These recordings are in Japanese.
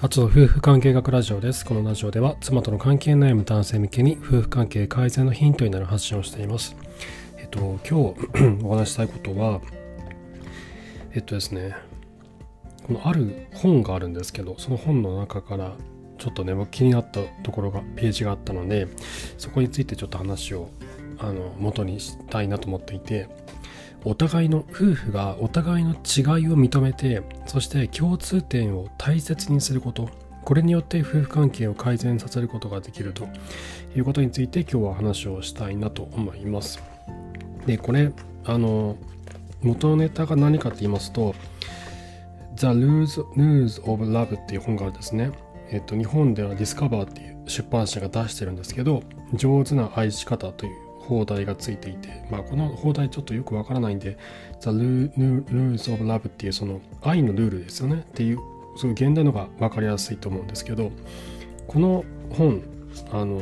初の夫婦関係学ラジオです。このラジオでは妻との関係悩む男性向けに夫婦関係改善のヒントになる発信をしています。えっと、今日 お話したいことは、えっとですね、このある本があるんですけど、その本の中からちょっとね、僕気になったところが、ページがあったので、そこについてちょっと話をあの元にしたいなと思っていて、お互いの夫婦がお互いの違いを認めてそして共通点を大切にすること。これによって夫婦関係を改善させることができると。いうことについて今日は話をしたいなと思います。でこれあの元ネタが何かって言いますと The News, News of Love っていう本があるんですね。えっと日本では Discover っていう出版社が出してるんですけど上手な愛し方という放題がついていて、まあ、この放題ちょっとよくわからないんで、The Rules of Love っていうその愛のルールですよねっていう、そうい現代のが分かりやすいと思うんですけど、この本、あの、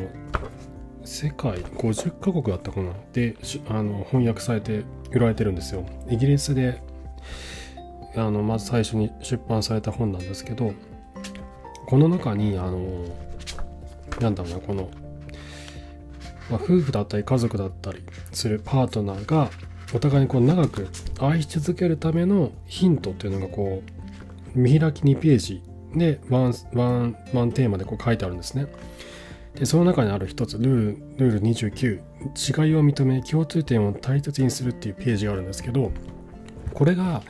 世界50カ国だったかな？であの翻訳されて売られてるんですよ。イギリスであのまず最初に出版された本なんですけどこの中にあのなんだろうなこのまあ、夫婦だったり家族だったりするパートナーがお互いにこう長く愛し続けるためのヒントっていうのがこう見開き2ページでワンワンワンテーマでこう書いてあるんですね。でその中にある一つルールルール29違いを認め共通点を大切にするっていうページがあるんですけどこれが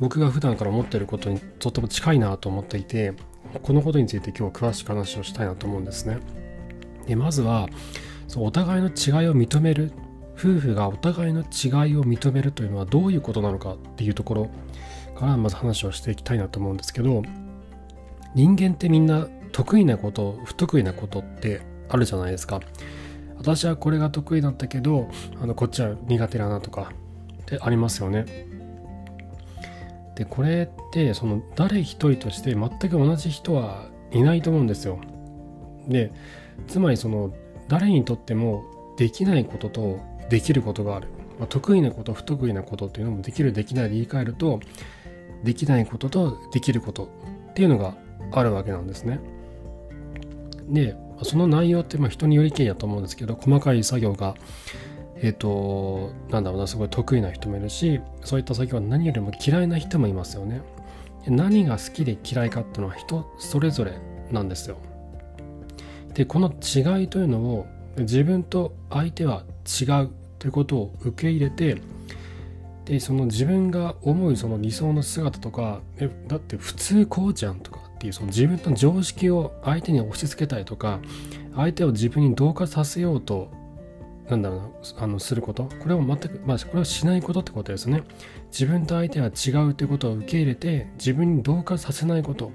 僕が普段から思っていることにとっても近いなと思っていてこのことについて今日詳しく話をしたいなと思うんですね。でまずはそうお互いの違いを認める夫婦がお互いの違いを認めるというのはどういうことなのかっていうところからまず話をしていきたいなと思うんですけど人間ってみんな得意なこと不得意なことってあるじゃないですか。私はこれが得意だったけどあのこっちは苦手だなとかってありますよね。でこれってその誰一人として全く同じ人はいないと思うんですよ。でつまりその誰にとってもできないこととできることがある、まあ、得意なこと不得意なことっていうのもできるできないで言い換えるとできないこととできることっていうのがあるわけなんですね。でその内容ってまあ人によりけりだと思うんですけど細かい作業がえっ、ー、となんだろうなすごい得意な人もいるしそういった作業は何よりも嫌いな人もいますよね何が好きで嫌いかっていうのは人それぞれなんですよでこの違いというのを自分と相手は違うということを受け入れてでその自分が思うその理想の姿とかえだって普通こうじゃんとかっていうその自分の常識を相手に押し付けたりとか相手を自分に同化させようとなんだろうなあのすること。これを全くまあこれをしないことってことですね。自分と相手は違うということを受け入れて自分に同化させないこと。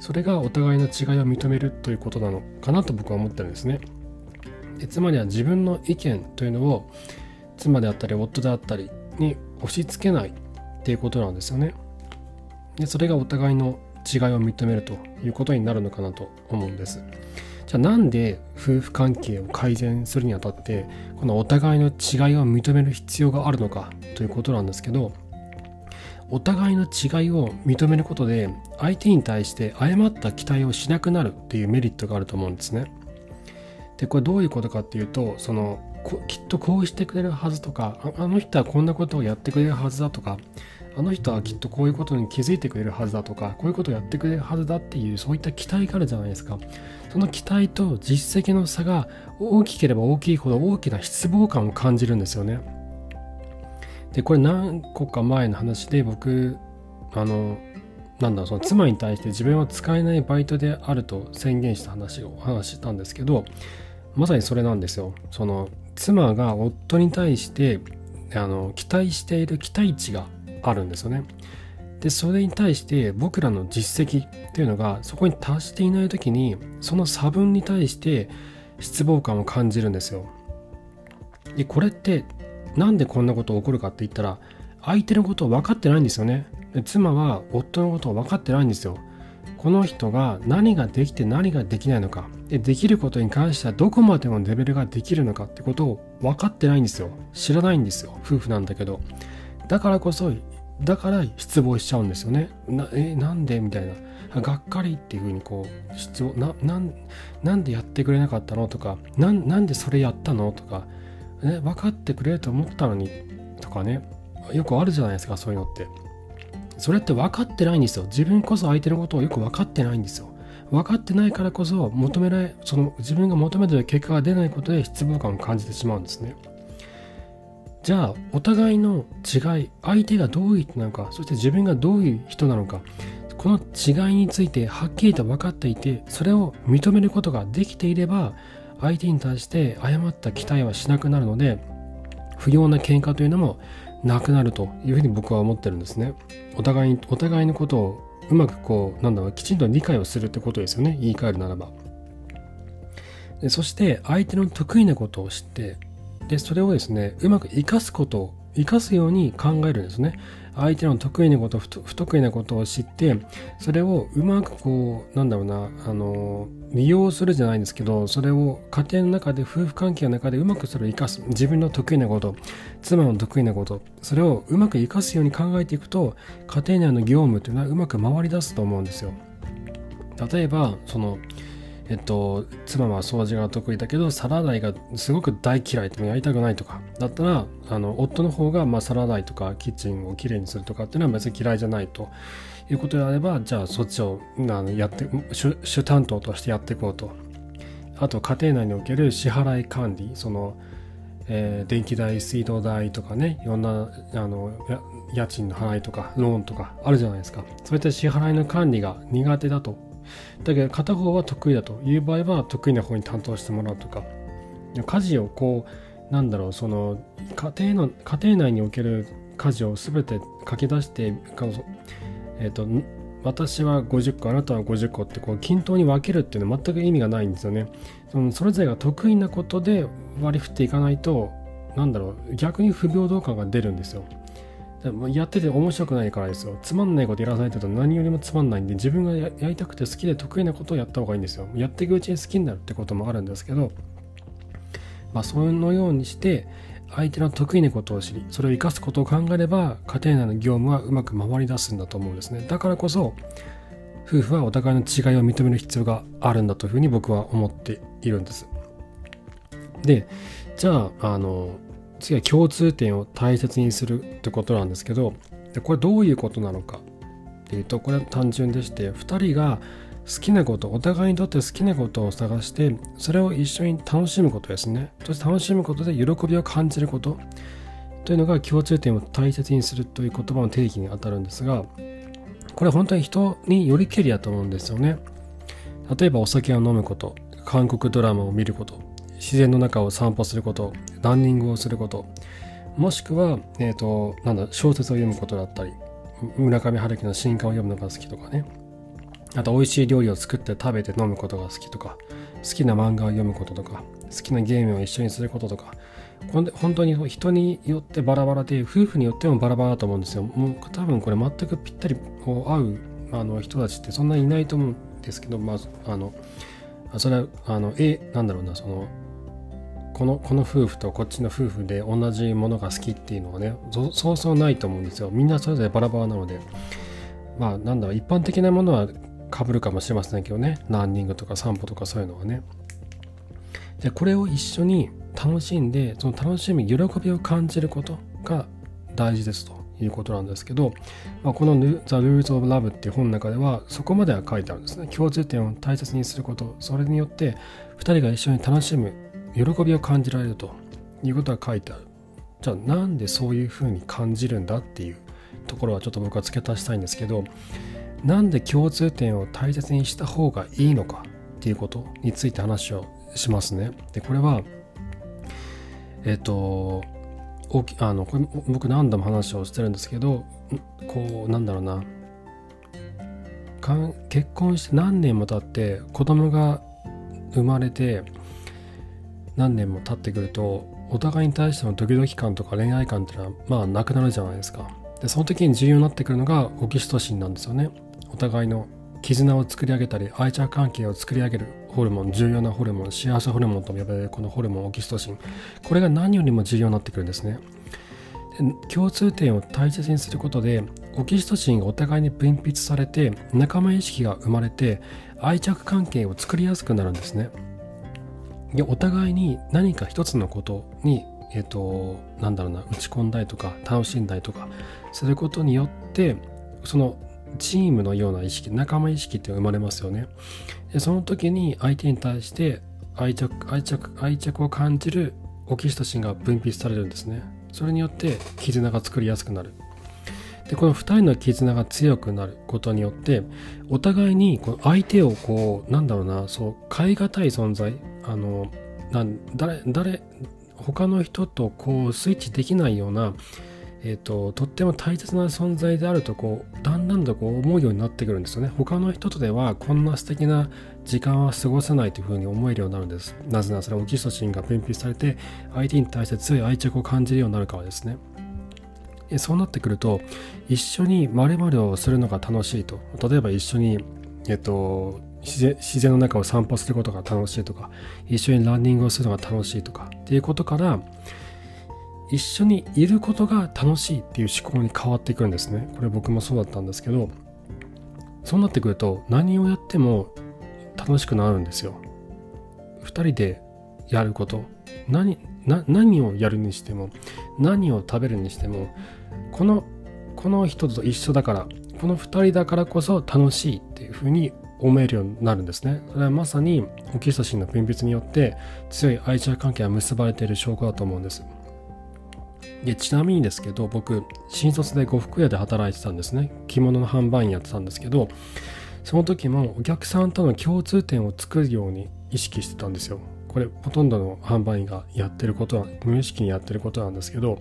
それがお互いの違いを認めるということなのかなと僕は思ってるんですね。でつまりは自分の意見というのを妻であったり夫であったりに押し付けないっていうことなんですよね。でそれがお互いの違いを認めるということになるのかなと思うんです。じゃあなんで夫婦関係を改善するにあたってこのお互いの違いを認める必要があるのかということなんですけどお互いの違いを認めることで相手に対して誤った期待をしなくなるっていうメリットがあると思うんですね。でこれどういうことかっていうとそのきっとこうしてくれるはずとかあの人はこんなことをやってくれるはずだとかあの人はきっとこういうことに気づいてくれるはずだとかこういうことをやってくれるはずだっていうそういった期待があるじゃないですかその期待と実績の差が大きければ大きいほど大きな失望感を感じるんですよねでこれ何個か前の話で僕あのなんだその妻に対して自分は使えないバイトであると宣言した話を話したんですけどまさにそれなんですよ。その妻が夫に対してあの期待している期待値があるんですよね。でそれに対して僕らの実績っていうのがそこに達していない時にその差分に対して失望感を感じるんですよ。でこれってなんでこんなこと起こるかって言ったら相手のことを分かってないんですよね。妻は夫のことを分かってないんですよ。この人が何ができて何ができないのか。でできることに関してはどこまでのレベルができるのかってことを分かってないんですよ。知らないんですよ。夫婦なんだけど。だからこそだから失望しちゃうんですよね。なえなんでみたいな。がっかりっていうふうにこう失望ななんでやってくれなかったのとかななんでそれやったのとか、ね、分かってくれると思ったのにとかね。よくあるじゃないですかそういうのって。それって分かってないんですよ。自分こそ相手のことをよく分かってないんですよ。分かってないからこそ求められその自分が求めてる結果が出ないことで失望感を感じてしまうんですね。じゃあお互いの違い相手がどういう人なのかそして自分がどういう人なのかこの違いについてはっきりと分かっていてそれを認めることができていれば相手に対して誤った期待はしなくなるので不要な喧嘩というのもなくなるというふうに僕は思ってるんですね。お互いにお互いのことをうまくこうなんだろうきちんと理解をするってことですよね。言い換えるならば。でそして相手の得意なことを知ってでそれをですねうまく生かすことを生かすように考えるんですね。相手の得意なこと不得意なことを知ってそれをうまくこうなんだろうなあの利用するじゃないんですけどそれを家庭の中で夫婦関係の中でうまくそれを生かす。自分の得意なこと妻の得意なことそれをうまく生かすように考えていくと家庭内の業務というのはうまく回り出すと思うんですよ。例えばそのえっと、妻は掃除が得意だけど皿洗いがすごく大嫌いってやりたくないとかだったらあの夫の方がまあ皿洗いとかキッチンをきれいにするとかっていうのは別に嫌いじゃないということであればじゃあそっちをあのやって主主担当としてやっていこうと。あと家庭内における支払い管理その、えー、電気代水道代とかねいろんなあの家賃の払いとかローンとかあるじゃないですか。そういった支払いの管理が苦手だとだけど片方は得意だという場合は得意な方に担当してもらうとか。家事をこうなんだろうその家庭の家庭内における家事を全て書き出してえっ、ー、と私は50個あなたは50個ってこう均等に分けるっていうのは全く意味がないんですよね。そのそれぞれが得意なことで割り振っていかないとなんだろう逆に不平等感が出るんですよ。やってて面白くないからですよ。つまんないことやらされてると何よりもつまんないんで、自分がやりたくて好きで得意なことをやった方がいいんですよ。やっていくうちに好きになるってこともあるんですけど、まあ、そのようにして、相手の得意なことを知り、それを生かすことを考えれば、家庭内の業務はうまく回り出すんだと思うんですね。だからこそ、夫婦はお互いの違いを認める必要があるんだというふうに僕は思っているんです。で、じゃあ、あの、次は共通点を大切にするってことなんですけどこれどういうことなのかっていうとこれは単純でして2人が好きなことお互いにとって好きなことを探してそれを一緒に楽しむことですね。そして楽しむことで喜びを感じること。というのが共通点を大切にするという言葉の定義にあたるんですがこれ本当に人によりけりやと思うんですよね。例えばお酒を飲むこと韓国ドラマを見ること。自然の中を散歩することランニングをすることもしくは、えーと、なんだ小説を読むことだったり村上春樹の新刊を読むのが好きとかね。あと美味しい料理を作って食べて飲むことが好きとか好きな漫画を読むこととか好きなゲームを一緒にすることとか。本当に人によってバラバラで夫婦によってもバラバラだと思うんですよ。もう多分これ全くぴったり合うあの人たちってそんなにいないと思うんですけどまああのそれはあのえなんだろうなそのこのこの夫婦とこっちの夫婦で同じものが好きっていうのはねそうそうないと思うんですよ。みんなそれぞれバラバラなので。まあなんだろう一般的なものはかぶるかもしれませんけどね。ランニングとか散歩とかそういうのはね。でこれを一緒に楽しんでその楽しみ喜びを感じることが大事ですということなんですけど、まあ、この The Rules of Love っていう本の中ではそこまでは書いてあるんですね。共通点を大切にすること。それによって2人が一緒に楽しむ喜びを感じられるということが書いてある。じゃあなんでそういうふうに感じるんだっていうところはちょっと僕は付け足したいんですけどなんで共通点を大切にした方がいいのかっていうことについて話をしますね。でこれはえっ、とあのこれ僕何度も話をしてるんですけどこうなんだろうな。結婚して何年も経って子供が生まれて何年も経ってくるとお互いに対してのドキドキ感とか恋愛感っていうのはまあなくなるじゃないですか。でその時に重要になってくるのがオキシトシンなんですよね。お互いの絆を作り上げたり愛着関係を作り上げるホルモン重要なホルモン幸せホルモンとも呼ばれるこのホルモンオキシトシン。これが何よりも重要になってくるんですね。共通点を大切にすることでオキシトシンがお互いに分泌されて仲間意識が生まれて愛着関係を作りやすくなるんですね。でお互いに何か一つのことに、えっ、ー、と、なんだろうな、打ち込んだりとか楽しんだりとかすることによってそのチームのような意識仲間意識って生まれますよね。でその時に相手に対して愛着愛着愛着を感じるオキシトシンが分泌されるんですね。それによって絆が作りやすくなる。で、この2人の絆が強くなることによって、お互いにこの相手をこう、なんだろうな、そう、変え難い存在、あの、誰、誰、他の人とこう、スイッチできないような、えーと、とっても大切な存在であるとこうだんだんとこう思うようになってくるんですよね。他の人とではこんな素敵な時間は過ごせないというふうに思えるようになるんです。なぜならそれはオキシトシンが分泌されて相手に対して強い愛着を感じるようになるからですね。そうなってくると一緒に〇〇をするのが楽しいと。例えば一緒にえっと自然自然の中を散歩することが楽しいとか一緒にランニングをするのが楽しいとかっていうことから一緒にいることが楽しいっていう思考に変わっていくんですね。これ僕もそうだったんですけどそうなってくると何をやっても楽しくなるんですよ。2人でやること。何何をやるにしても何を食べるにしてもこのこの人と一緒だからこの2人だからこそ楽しいっていうふうに思えるようになるんですね。それはまさにオキシトシンの分泌によって強い愛着関係が結ばれている証拠だと思うんです。でちなみにですけど僕新卒で呉服屋で働いてたんですね着物の販売員やってたんですけどその時もお客さんとの共通点を作るように意識してたんですよこれほとんどの販売員がやってることは無意識にやってることなんですけど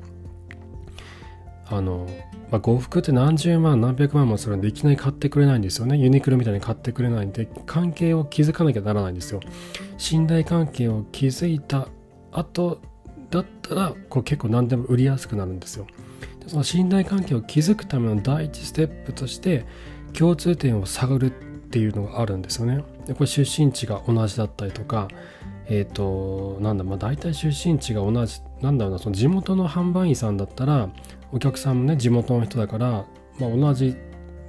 あの、まあ、呉服って何十万何百万もするんでいきなり買ってくれないんですよね。ユニクロみたいに買ってくれないんで関係を築かなきゃならないんですよ。信頼関係を築いた後だったらこう結構何でも売りやすくなるんですよ。でその信頼関係を築くための第一ステップとして共通点を探るっていうのがあるんですよね。でこれ出身地が同じだったりとかえっ、ー、となんだまあ大体出身地が同じなんだろうなその地元の販売員さんだったらお客さんもね地元の人だから、まあ、同じ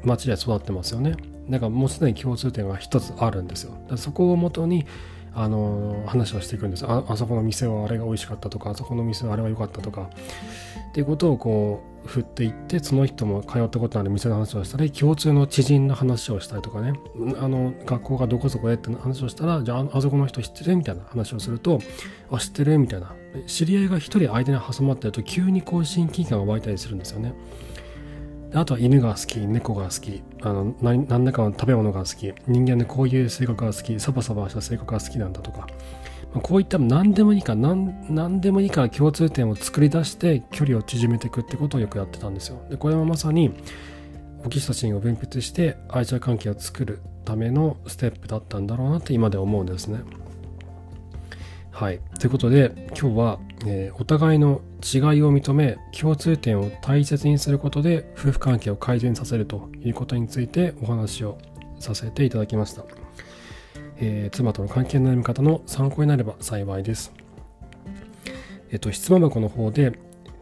町で育ってますよね。だからもうすでに共通点が一つあるんですよ。そこをもとにあの話をしていくんです。ああそこの店はあれが美味しかったとかあそこの店はあれは良かったとか。っていうことをこう振っていってその人も通ったことのある店の話をしたり共通の知人の話をしたりとかね。あの学校がどこそこへって話をしたらじゃああそこの人知ってるみたいな話をするとあ知ってるみたいな。知り合いが一人相手に挟まってると急にこう親近感が湧いたりするんですよね。あとは犬が好き、猫が好き、あの何何らかの食べ物が好き、人間でこういう性格が好き、サバサバした性格が好きなんだとか、まあ、こういった何でもいいか何、何でもいいから共通点を作り出して距離を縮めていくってことをよくやってたんですよ。で、これはまさにオキシトシンを分泌して愛着関係を作るためのステップだったんだろうなって今では思うんですね。はい。ということで、今日は、えー、お互いの違いを認め、共通点を大切にすることで、夫婦関係を改善させるということについてお話をさせていただきました。えー、妻との関係の悩み方の参考になれば幸いです。えっ、と、質問箱の方で、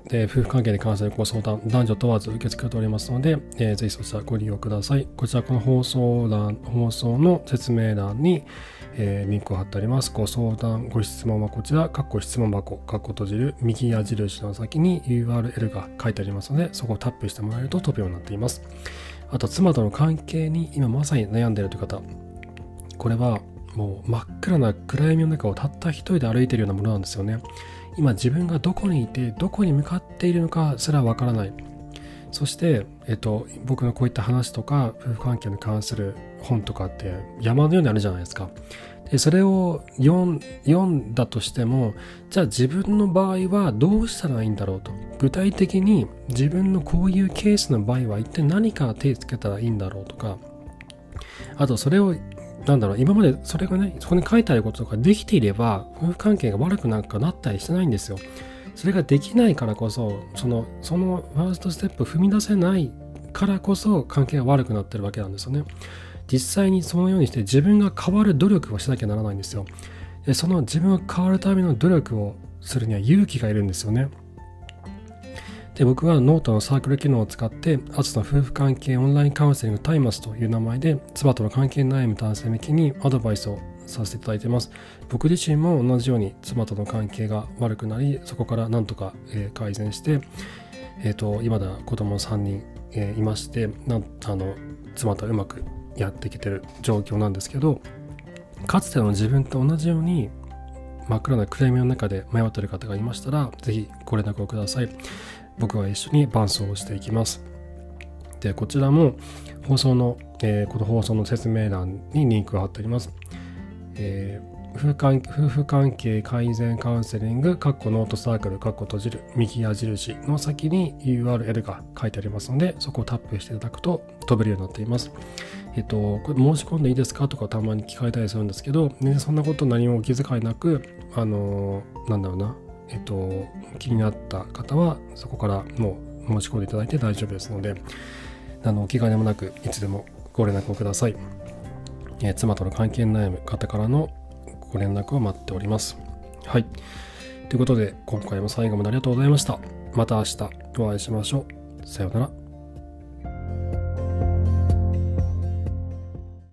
で夫婦関係に関するご相談、男女問わず受け付けておりますので、えー、ぜひそちらご利用ください。こちら、この放送欄、放送の説明欄に、えー、リンクを貼ってあります。ご相談、ご質問はこちら、括弧質問箱、括弧閉じる右矢印の先に URL が書いてありますので、そこをタップしてもらえると飛ぶようになっています。あと、妻との関係に今まさに悩んでいるという方、これはもう真っ暗な暗闇の中をたった一人で歩いているようなものなんですよね。今自分がどこにいて、どこに向かっているのかすらわからない。そして、えっと、僕のこういった話とか、夫婦関係に関する本とかって山のようにあるじゃないですか。でそれを読んだとしても、じゃあ自分の場合はどうしたらいいんだろうと。具体的に自分のこういうケースの場合は一体何から手つけたらいいんだろうとか、あとそれをなんだろう、今までそれがね、そこに書いてあることとかできていれば、夫婦関係が悪くなんかなったりしてないんですよ。それができないからこそ、その、そのファーストステップ踏み出せないからこそ関係が悪くなってるわけなんですよね。実際にそのようにして自分が変わる努力をしなきゃならないんですよ。その自分が変わるための努力をするには勇気がいるんですよね。で、僕はノートのサークル機能を使って、アツの夫婦関係オンラインカウンセリングタイマスという名前で、妻との関係悩む男性向けにアドバイスをさせていただいてます。僕自身も同じように妻との関係が悪くなり、そこからなんとか、えー、改善して、えっ、ー、と、今だ子供3人、えー、いまして、なんあの妻とうまくやってきてる状況なんですけど、かつての自分と同じように真っ暗な暗闇の中で迷っている方がいましたら、ぜひご連絡をください。僕は一緒に伴奏をしていきます。で、こちらも放送の、えー、この放送の説明欄にリンクを貼っております。えー夫婦関係改善カウンセリング、カッコノートサークル、カッコ閉じる、右矢印の先に URL が書いてありますので、そこをタップしていただくと飛べるようになっています。えっと、これ申し込んでいいですかとかたまに聞かれたりするんですけど、ね、そんなこと何もお気遣いなく、あのなんだろうな、えっと、気になった方は、そこからもう申し込んでいただいて大丈夫ですので、あの、お気兼ねもなく、いつでもご連絡をください。えー、妻との関係悩む方からのご連絡を待っております。はい。ということで、今回も最後までありがとうございました。また明日お会いしましょう。さようなら。